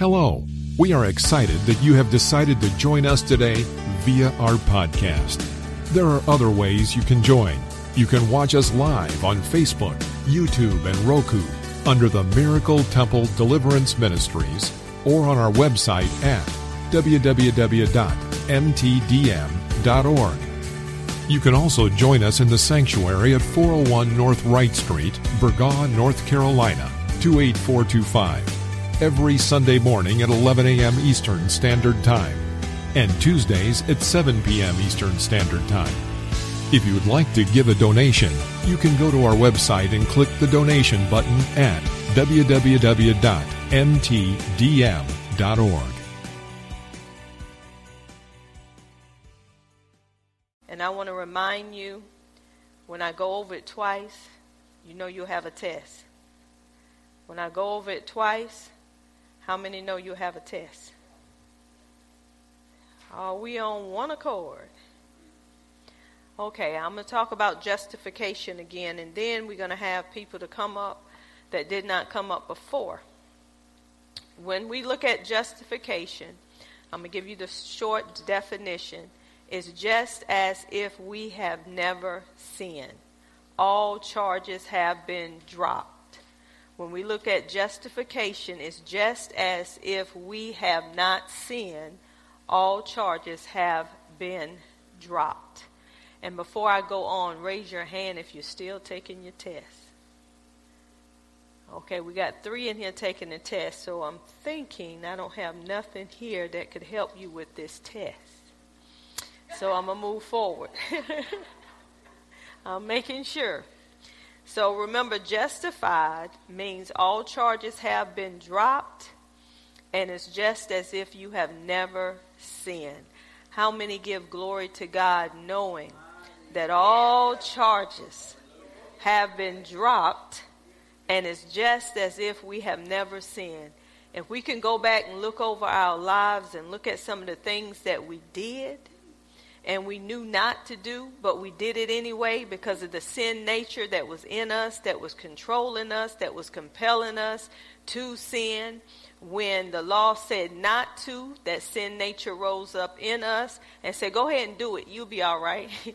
Hello. We are excited that you have decided to join us today via our podcast. There are other ways you can join. You can watch us live on Facebook, YouTube, and Roku under the Miracle Temple Deliverance Ministries or on our website at www.mtdm.org. You can also join us in the sanctuary at 401 North Wright Street, Burgaw, North Carolina, 28425, every Sunday morning at 11 a.m. Eastern Standard Time and Tuesdays at 7 p.m. Eastern Standard Time. If you would like to give a donation, you can go to our website and click the donation button at www.mtdm.org. And I want to remind you when I go over it twice, you know you'll have a test. When I go over it twice, how many know you'll have a test? Are we on one accord? Okay, I'm going to talk about justification again, and then we're going to have people to come up that did not come up before. When we look at justification, I'm going to give you the short definition. It's just as if we have never sinned. All charges have been dropped. When we look at justification, it's just as if we have not sinned all charges have been dropped. And before I go on, raise your hand if you're still taking your test. Okay, we got three in here taking the test, so I'm thinking I don't have nothing here that could help you with this test. So I'm going to move forward. I'm making sure. So remember, justified means all charges have been dropped, and it's just as if you have never sinned. How many give glory to God knowing that all charges have been dropped and it's just as if we have never sinned? If we can go back and look over our lives and look at some of the things that we did and we knew not to do, but we did it anyway because of the sin nature that was in us, that was controlling us, that was compelling us to sin when the law said not to, that sin nature rose up in us and said, Go ahead and do it, you'll be all right.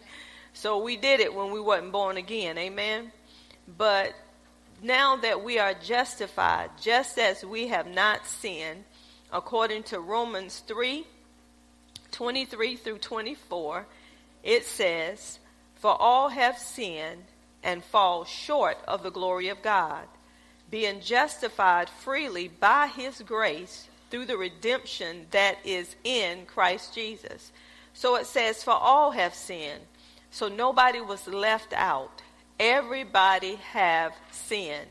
so we did it when we wasn't born again, amen. But now that we are justified, just as we have not sinned, according to Romans 3 23 through 24, it says, For all have sinned and fall short of the glory of God being justified freely by his grace through the redemption that is in Christ Jesus. So it says, For all have sinned. So nobody was left out. Everybody have sinned.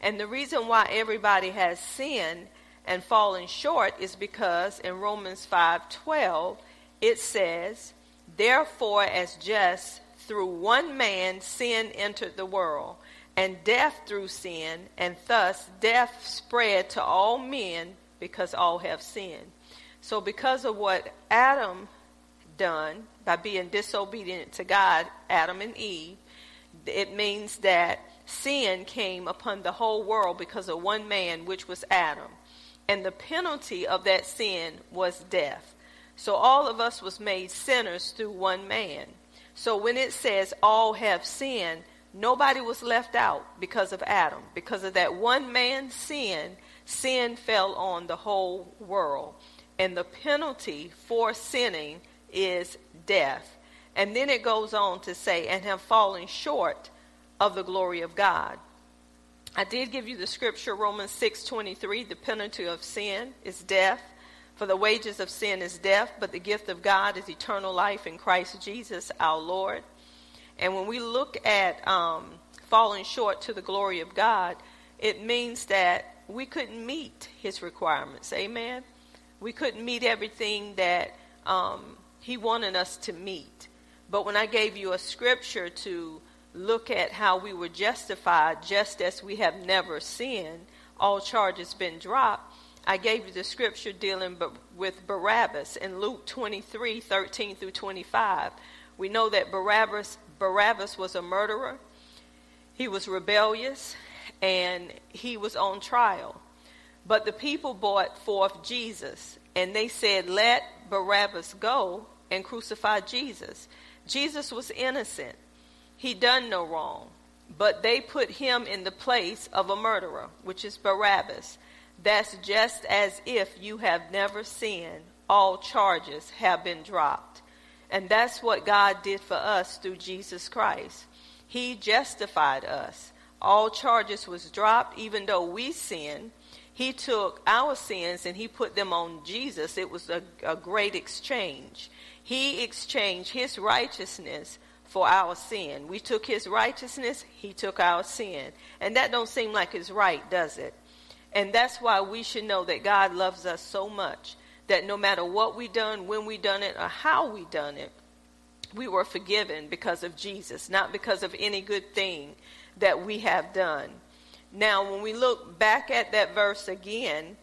And the reason why everybody has sinned and falling short is because in Romans 5:12 it says, "Therefore as just through one man sin entered the world, and death through sin, and thus death spread to all men because all have sinned. So, because of what Adam done by being disobedient to God, Adam and Eve, it means that sin came upon the whole world because of one man, which was Adam. And the penalty of that sin was death. So all of us was made sinners through one man. So when it says all have sinned, Nobody was left out because of Adam. Because of that one man's sin, sin fell on the whole world. And the penalty for sinning is death. And then it goes on to say, and have fallen short of the glory of God. I did give you the scripture, Romans 6.23, the penalty of sin is death. For the wages of sin is death, but the gift of God is eternal life in Christ Jesus our Lord. And when we look at um, falling short to the glory of God, it means that we couldn't meet his requirements. Amen? We couldn't meet everything that um, he wanted us to meet. But when I gave you a scripture to look at how we were justified, just as we have never sinned, all charges been dropped, I gave you the scripture dealing with Barabbas in Luke 23 13 through 25. We know that Barabbas Barabbas was a murderer, he was rebellious, and he was on trial. But the people brought forth Jesus, and they said, Let Barabbas go and crucify Jesus. Jesus was innocent. He done no wrong. But they put him in the place of a murderer, which is Barabbas. That's just as if you have never sinned. All charges have been dropped. And that's what God did for us through Jesus Christ. He justified us. All charges was dropped even though we sinned he took our sins and he put them on Jesus. It was a, a great exchange. He exchanged his righteousness for our sin. We took his righteousness, he took our sin. And that don't seem like it's right, does it? And that's why we should know that God loves us so much that no matter what we done, when we done it, or how we done it, we were forgiven because of Jesus, not because of any good thing that we have done. Now, when we look back at that verse again,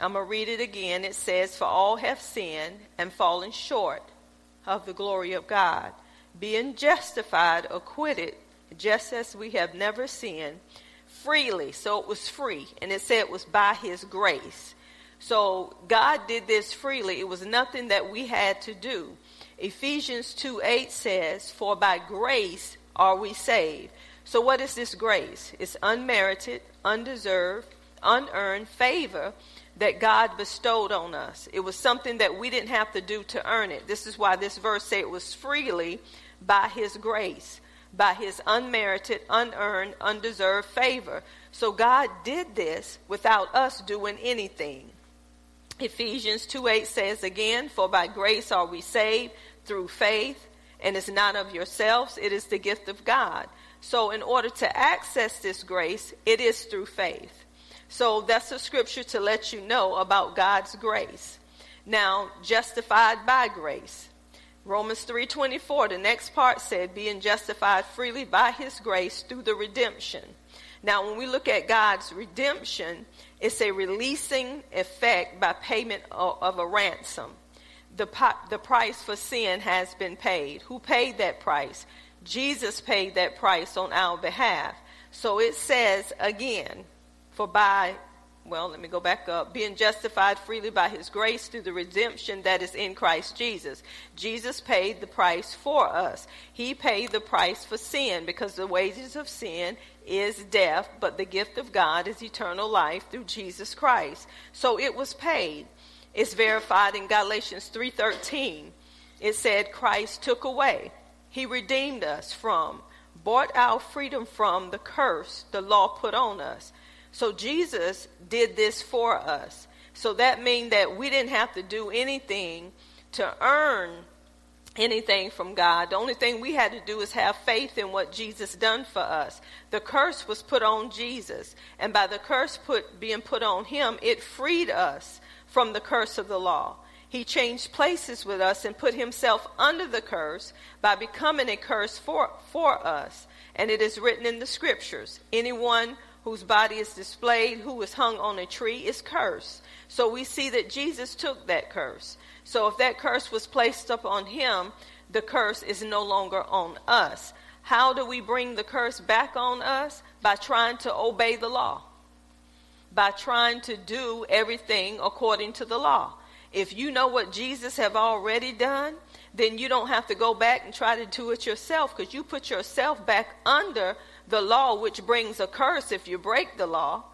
I'm going to read it again. It says, For all have sinned and fallen short of the glory of God, being justified, acquitted, just as we have never sinned, freely. So it was free. And it said it was by his grace. So God did this freely. It was nothing that we had to do. Ephesians 2 8 says, For by grace are we saved so, what is this grace? It's unmerited, undeserved, unearned favor that God bestowed on us. It was something that we didn't have to do to earn it. This is why this verse says it was freely by His grace, by His unmerited, unearned, undeserved favor. So, God did this without us doing anything. Ephesians 2 8 says again, For by grace are we saved through faith, and it's not of yourselves, it is the gift of God so, in order to access this grace, it is through faith. So, that's a scripture to let you know about God's grace. Now, justified by grace. Romans 3:24, the next part said being justified freely by his grace through the redemption. Now, when we look at God's redemption, it's a releasing effect by payment of a ransom. The, the price for sin has been paid. Who paid that price? Jesus paid that price on our behalf. So it says again, for by, well, let me go back up, being justified freely by his grace through the redemption that is in Christ Jesus. Jesus paid the price for us. He paid the price for sin because the wages of sin is death, but the gift of God is eternal life through Jesus Christ. So it was paid. It's verified in Galatians 3:13. It said Christ took away he redeemed us from, bought our freedom from the curse the law put on us. So Jesus did this for us. So that means that we didn't have to do anything to earn anything from God. The only thing we had to do is have faith in what Jesus done for us. The curse was put on Jesus, and by the curse put being put on him, it freed us from the curse of the law. He changed places with us and put himself under the curse by becoming a curse for, for us. And it is written in the scriptures anyone whose body is displayed, who is hung on a tree, is cursed. So we see that Jesus took that curse. So if that curse was placed upon him, the curse is no longer on us. How do we bring the curse back on us? By trying to obey the law, by trying to do everything according to the law. If you know what Jesus have already done, then you don't have to go back and try to do it yourself because you put yourself back under the law, which brings a curse if you break the law.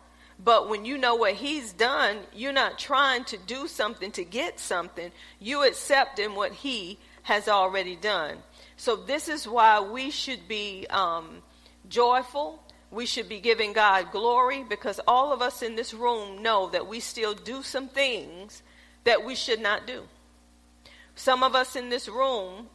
But when you know what he's done, you're not trying to do something to get something. You accept in what he has already done. So this is why we should be um, joyful. We should be giving God glory because all of us in this room know that we still do some things that we should not do. Some of us in this room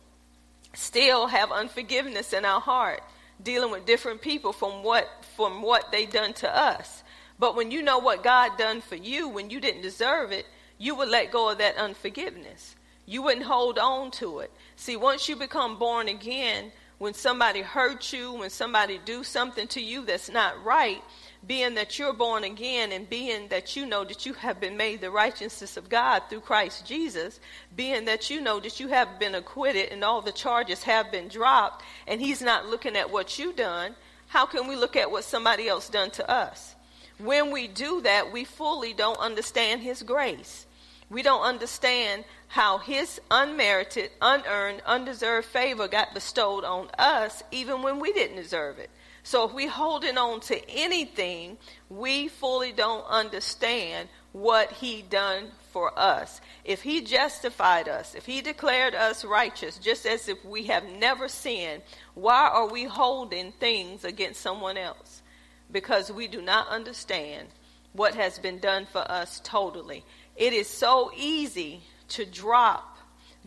still have unforgiveness in our heart, dealing with different people from what from what they done to us. But when you know what God done for you when you didn't deserve it, you would let go of that unforgiveness. You wouldn't hold on to it. See, once you become born again, when somebody hurts you, when somebody do something to you that's not right, being that you're born again and being that you know that you have been made the righteousness of God through Christ Jesus, being that you know that you have been acquitted and all the charges have been dropped and he's not looking at what you've done, how can we look at what somebody else done to us? When we do that, we fully don't understand His grace. We don't understand how His unmerited, unearned, undeserved favor got bestowed on us even when we didn't deserve it. So if we're holding on to anything, we fully don't understand what he done for us. If he justified us, if he declared us righteous, just as if we have never sinned, why are we holding things against someone else? Because we do not understand what has been done for us totally. It is so easy to drop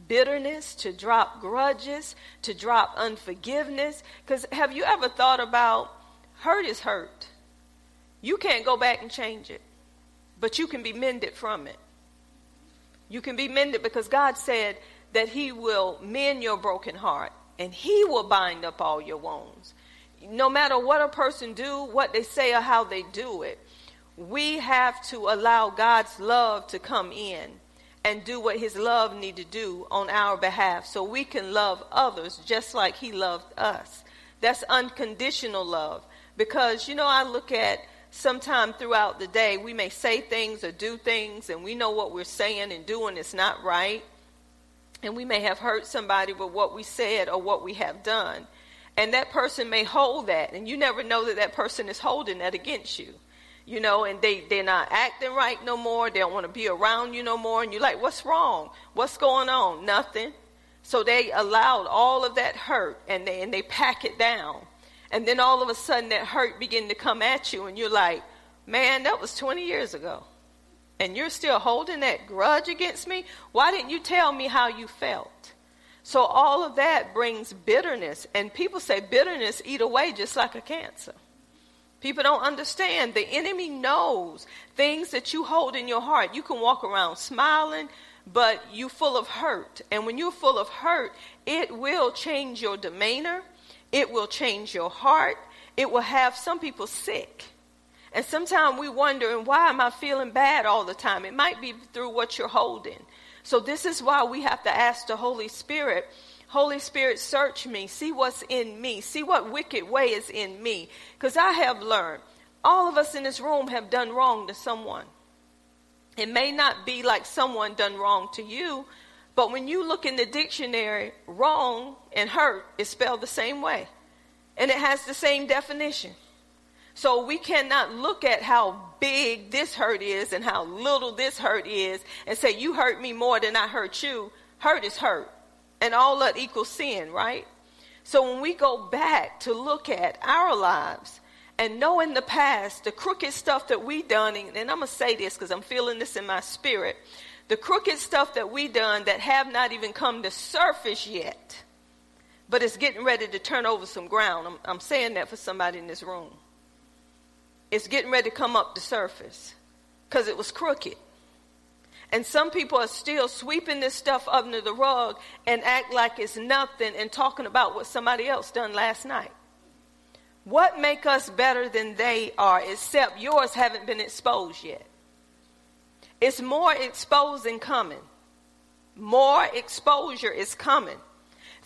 bitterness, to drop grudges, to drop unforgiveness. Because have you ever thought about hurt is hurt? You can't go back and change it, but you can be mended from it. You can be mended because God said that He will mend your broken heart and He will bind up all your wounds. No matter what a person do, what they say, or how they do it, we have to allow God's love to come in and do what his love need to do on our behalf so we can love others just like he loved us. That's unconditional love. Because, you know, I look at sometime throughout the day, we may say things or do things, and we know what we're saying and doing is not right. And we may have hurt somebody with what we said or what we have done. And that person may hold that, and you never know that that person is holding that against you you know, and they, they're not acting right no more. They don't want to be around you no more. And you're like, what's wrong? What's going on? Nothing. So they allowed all of that hurt and they, and they pack it down. And then all of a sudden that hurt begin to come at you and you're like, man, that was 20 years ago. And you're still holding that grudge against me? Why didn't you tell me how you felt? So all of that brings bitterness. And people say bitterness eat away just like a cancer. People don't understand. The enemy knows things that you hold in your heart. You can walk around smiling, but you're full of hurt. And when you're full of hurt, it will change your demeanor, it will change your heart, it will have some people sick. And sometimes we wonder, why am I feeling bad all the time? It might be through what you're holding. So, this is why we have to ask the Holy Spirit Holy Spirit, search me, see what's in me, see what wicked way is in me. Because I have learned, all of us in this room have done wrong to someone. It may not be like someone done wrong to you, but when you look in the dictionary, wrong and hurt is spelled the same way. And it has the same definition. So we cannot look at how big this hurt is and how little this hurt is and say, You hurt me more than I hurt you. Hurt is hurt and all that equals sin, right? So when we go back to look at our lives and know in the past the crooked stuff that we done, and, I'm gonna say this because I'm feeling this in my spirit, the crooked stuff that we done that have not even come to surface yet, but it's getting ready to turn over some ground. I'm, I'm saying that for somebody in this room. It's getting ready to come up the surface because it was crooked. And some people are still sweeping this stuff under the rug and act like it's nothing and talking about what somebody else done last night. What make us better than they are except yours haven't been exposed yet? It's more exposing coming. More exposure is coming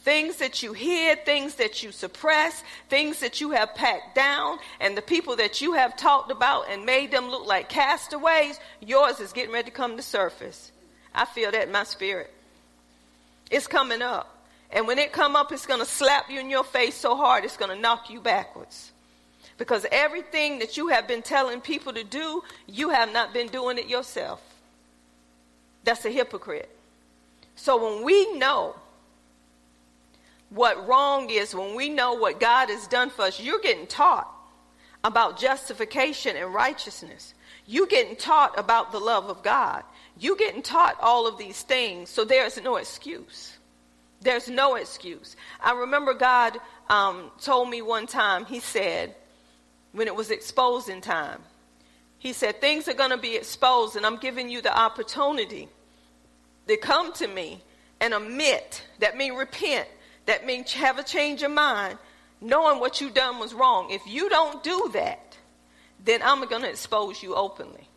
things that you hid, things that you suppress, things that you have packed down, and the people that you have talked about and made them look like castaways, yours is getting ready to come to surface. I feel that in my spirit. It's coming up. And when it come up, it's going to slap you in your face so hard, it's going to knock you backwards. Because everything that you have been telling people to do, you have not been doing it yourself. That's a hypocrite. So when we know what wrong is when we know what God has done for us. You're getting taught about justification and righteousness. You're getting taught about the love of God. You're getting taught all of these things, so there's no excuse. There's no excuse. I remember God um, told me one time, He said, when it was exposing time, He said, Things are going to be exposed, and I'm giving you the opportunity to come to me and admit, that means repent, that means have a change of mind, knowing what you done was wrong. If you don't do that, then I'm going to expose you openly.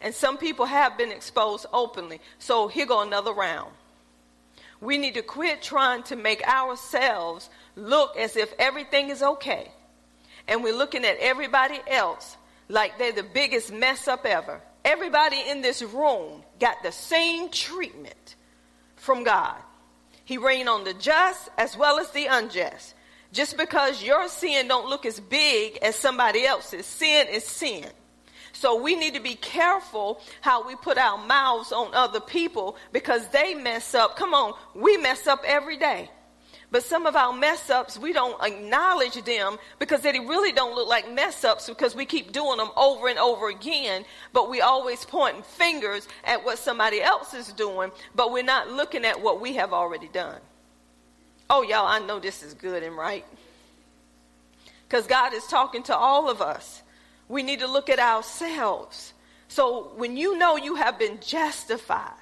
And some people have been exposed openly. So here go another round. We need to quit trying to make ourselves look as if everything is okay. And we're looking at everybody else like they're the biggest mess up ever. Everybody in this room got the same treatment from God. He rained on the just as well as the unjust. Just because your sin don't look as big as somebody else's, sin is sin. So we need to be careful how we put our mouths on other people because they mess up. Come on, we mess up every day. But some of our mess ups, we don't acknowledge them because they really don't look like mess ups because we keep doing them over and over again. But we always pointing fingers at what somebody else is doing, but we're not looking at what we have already done. Oh, y'all, I know this is good and right. Because God is talking to all of us. We need to look at ourselves. So when you know you have been justified,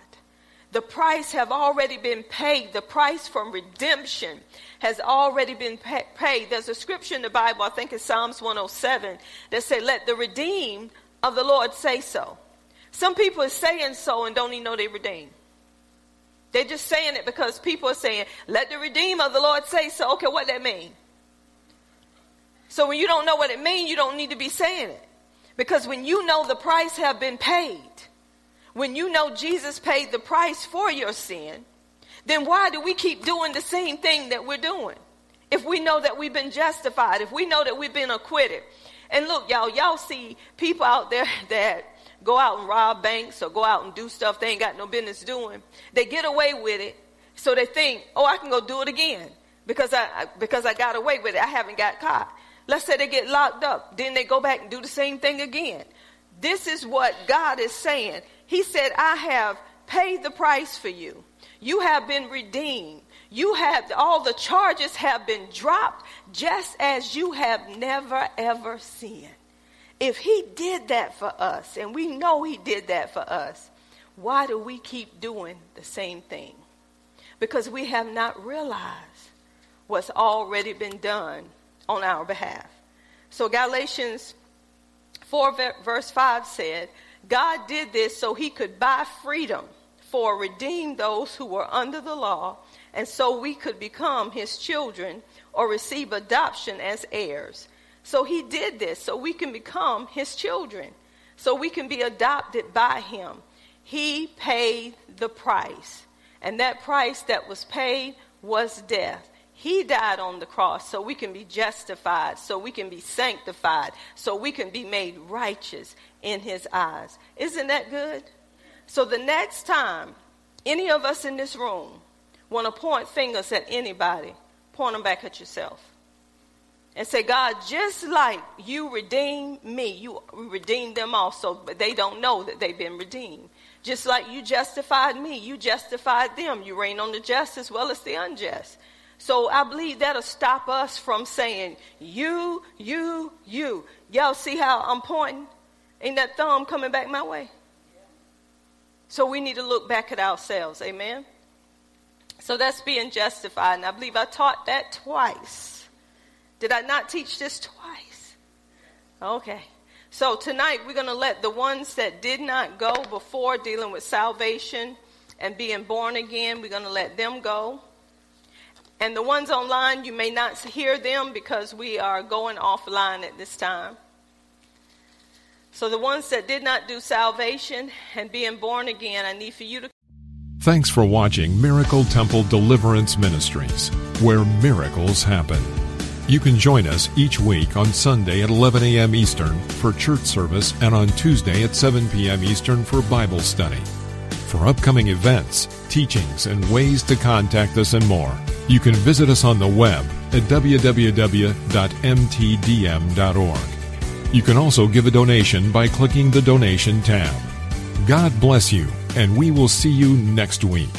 the price have already been paid. The price from redemption has already been paid. There's a scripture in the Bible, I think it's Psalms 107, that say, let the redeemed of the Lord say so. Some people are saying so and don't even know they're redeemed. They're just saying it because people are saying, let the redeemed of the Lord say so. Okay, what that mean? So when you don't know what it means, you don't need to be saying it. Because when you know the price have been paid, when you know Jesus paid the price for your sin, then why do we keep doing the same thing that we're doing? If we know that we've been justified, if we know that we've been acquitted. And look, y'all, y'all see people out there that go out and rob banks or go out and do stuff they ain't got no business doing. They get away with it, so they think, oh, I can go do it again because I because I got away with it. I haven't got caught. Let's say they get locked up, then they go back and do the same thing again. This is what God is saying. He said, I have paid the price for you. You have been redeemed. You have, all the charges have been dropped just as you have never ever sinned. If he did that for us, and we know he did that for us, why do we keep doing the same thing? Because we have not realized what's already been done on our behalf. So Galatians 4 verse 5 said, God did this so he could buy freedom for redeem those who were under the law, and so we could become his children or receive adoption as heirs. So he did this so we can become his children, so we can be adopted by him. He paid the price, and that price that was paid was death. He died on the cross so we can be justified, so we can be sanctified, so we can be made righteous in His eyes. Isn't that good? So the next time any of us in this room want to point fingers at anybody, point them back at yourself. And say, God, just like you redeemed me, you redeemed them also, but they don't know that they've been redeemed. Just like you justified me, you justified them. You rain on the just as well as the unjust. So I believe that'll stop us from saying, you, you, you. Y'all see how I'm pointing? Ain't that thumb coming back my way? So we need to look back at ourselves. Amen? So that's being justified. And I believe I taught that twice. Did I not teach this twice? Okay. So tonight we're going to let the ones that did not go before dealing with salvation and being born again, we're going to let them go. And the ones online, you may not hear them because we are going offline at this time. So the ones that did not do salvation and being born again, I need for you to. Thanks for watching Miracle Temple Deliverance Ministries, where miracles happen. You can join us each week on Sunday at 11 a.m. Eastern for church service and on Tuesday at 7 p.m. Eastern for Bible study. For upcoming events, teachings, and ways to contact us and more, you can visit us on the web at www.mtdm.org. You can also give a donation by clicking the donation tab. God bless you, and we will see you next week.